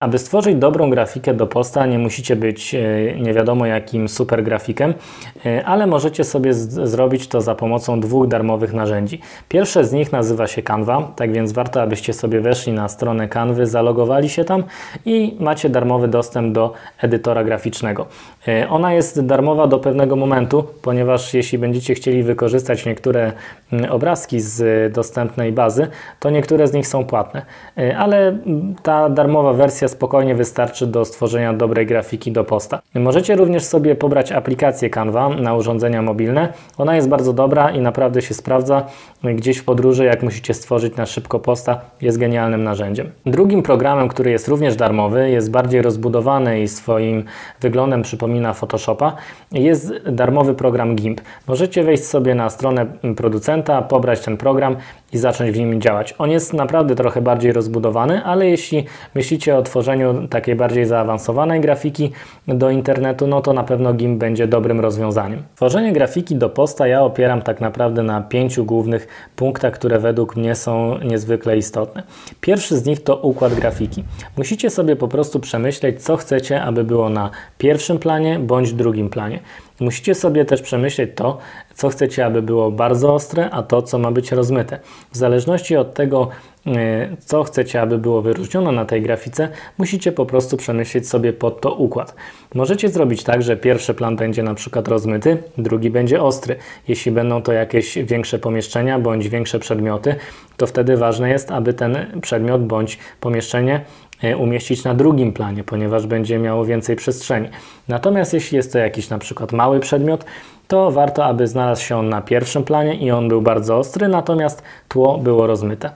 Aby stworzyć dobrą grafikę do posta, nie musicie być e, nie wiadomo jakim super grafikiem, e, ale możecie sobie zrobić to za pomocą dwóch darmowych narzędzi. Pierwsze z nich nazywa się Canva, tak więc warto, abyście sobie weszli na stronę Canvy, zalogowali się tam i macie darmowy dostęp do edytora graficznego. E, ona jest darmowa do pewnego momentu, ponieważ jeśli będziecie chcieli wykorzystać niektóre mm, obrazki z dostępnej bazy, to niektóre z nich są płatne, ale ta darmowa wersja spokojnie wystarczy do stworzenia dobrej grafiki do posta. Możecie również sobie pobrać aplikację Canva na urządzenia mobilne. Ona jest bardzo dobra i naprawdę się sprawdza. Gdzieś w podróży, jak musicie stworzyć na szybko posta, jest genialnym narzędziem. Drugim programem, który jest również darmowy, jest bardziej rozbudowany i swoim wyglądem przypomina Photoshopa, jest darmowy program GIMP. Możecie wejść sobie na stronę producenta, pobrać ten program i zacząć w nim działać. On jest naprawdę trochę bardziej rozbudowany, ale jeśli myślicie o tworzeniu takiej bardziej zaawansowanej grafiki do internetu, no to na pewno GIMP będzie dobrym rozwiązaniem. Tworzenie grafiki do posta ja opieram tak naprawdę na pięciu głównych punktach, które według mnie są niezwykle istotne. Pierwszy z nich to układ grafiki. Musicie sobie po prostu przemyśleć, co chcecie, aby było na pierwszym planie bądź drugim planie. Musicie sobie też przemyśleć to, co chcecie, aby było bardzo ostre, a to, co ma być rozmyte. W zależności od tego, e, co chcecie, aby było wyróżnione na tej grafice, musicie po prostu przemyśleć sobie pod to układ. Możecie zrobić tak, że pierwszy plan będzie na przykład rozmyty, drugi będzie ostry. Jeśli będą to jakieś większe pomieszczenia bądź większe przedmioty, to wtedy ważne jest, aby ten przedmiot bądź pomieszczenie umieścić na drugim planie, ponieważ będzie miało więcej przestrzeni. Natomiast jeśli jest to jakiś na przykład mały przedmiot, to warto, aby znalazł się on na pierwszym planie i on był bardzo ostry, natomiast tło było rozmyte.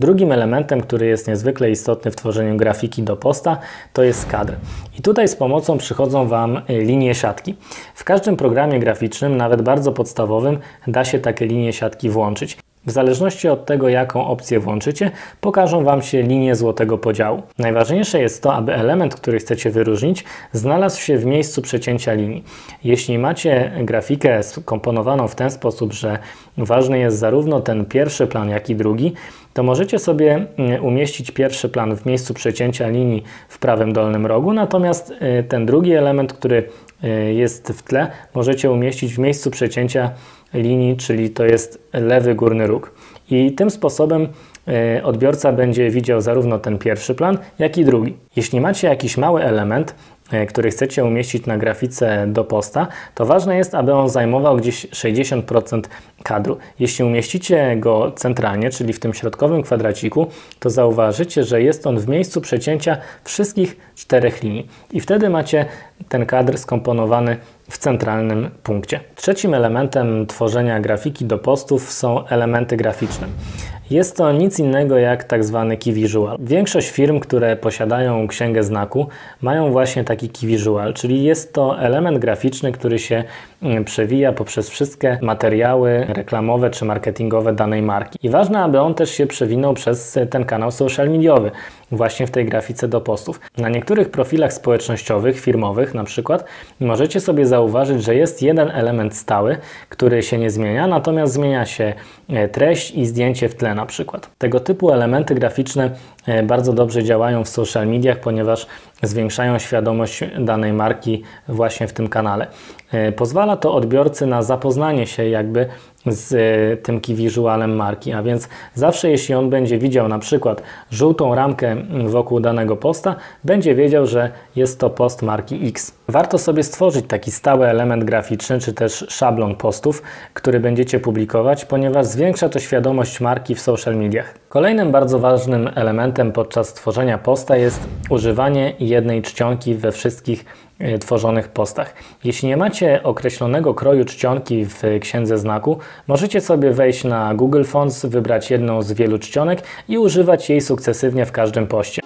Drugim elementem, który jest niezwykle istotny w tworzeniu grafiki do posta, to jest kadr. I tutaj z pomocą przychodzą Wam e, linie siatki. W każdym programie graficznym, nawet bardzo podstawowym, da się takie linie siatki włączyć. W zależności od tego, jaką opcję włączycie, pokażą Wam się linie złotego podziału. Najważniejsze jest to, aby element, który chcecie wyróżnić, znalazł się w miejscu przecięcia linii. Jeśli macie grafikę skomponowaną w ten sposób, że ważny jest zarówno ten pierwszy plan, jak i drugi, to możecie sobie mm, umieścić pierwszy plan w miejscu przecięcia linii w prawym dolnym rogu, natomiast y, ten drugi element, który y, jest w tle, możecie umieścić w miejscu przecięcia linii, czyli to jest lewy górny róg. I tym sposobem e, odbiorca będzie widział zarówno ten pierwszy plan, jak i drugi. Jeśli macie jakiś mały element, który chcecie umieścić na grafice do posta, to ważne jest, aby on zajmował gdzieś 60% kadru. Jeśli umieścicie go centralnie, czyli w tym środkowym kwadraciku, to zauważycie, że jest on w miejscu przecięcia wszystkich czterech linii. I wtedy macie ten kadr skomponowany w centralnym punkcie. Trzecim elementem tworzenia grafiki do postów są elementy graficzne. Jest to nic innego jak tak zwany key visual. Większość firm, które posiadają księgę znaku, mają właśnie taki key visual, czyli jest to element graficzny, który się przewija poprzez wszystkie materiały reklamowe czy marketingowe danej marki. I ważne, aby on też się przewinął przez ten kanał social mediowy, właśnie w tej grafice do postów. Na niektórych profilach społecznościowych, firmowych na przykład, możecie sobie zauważyć, że jest jeden element stały, który się nie zmienia, natomiast zmienia się e, treść i zdjęcie w tle na przykład. Tego typu elementy graficzne e, bardzo dobrze działają w social mediach, ponieważ zwiększają świadomość danej marki właśnie w tym kanale. E, pozwala to odbiorcy na zapoznanie się jakby z e, tym key marki, a więc zawsze jeśli on będzie widział na przykład żółtą ramkę wokół danego posta, będzie wiedział, że jest to post marki X. Warto sobie stworzyć taki stały element graficzny, czy też szablon postów, który będziecie publikować, ponieważ zwiększa to świadomość marki w social mediach. Kolejnym bardzo ważnym elementem podczas tworzenia posta jest używanie jednej czcionki we wszystkich e, tworzonych postach. Jeśli nie macie określonego kroju czcionki w księdze znaku, możecie sobie wejść na Google Fonts, wybrać jedną z wielu czcionek i używać jej sukcesywnie w każdym poście.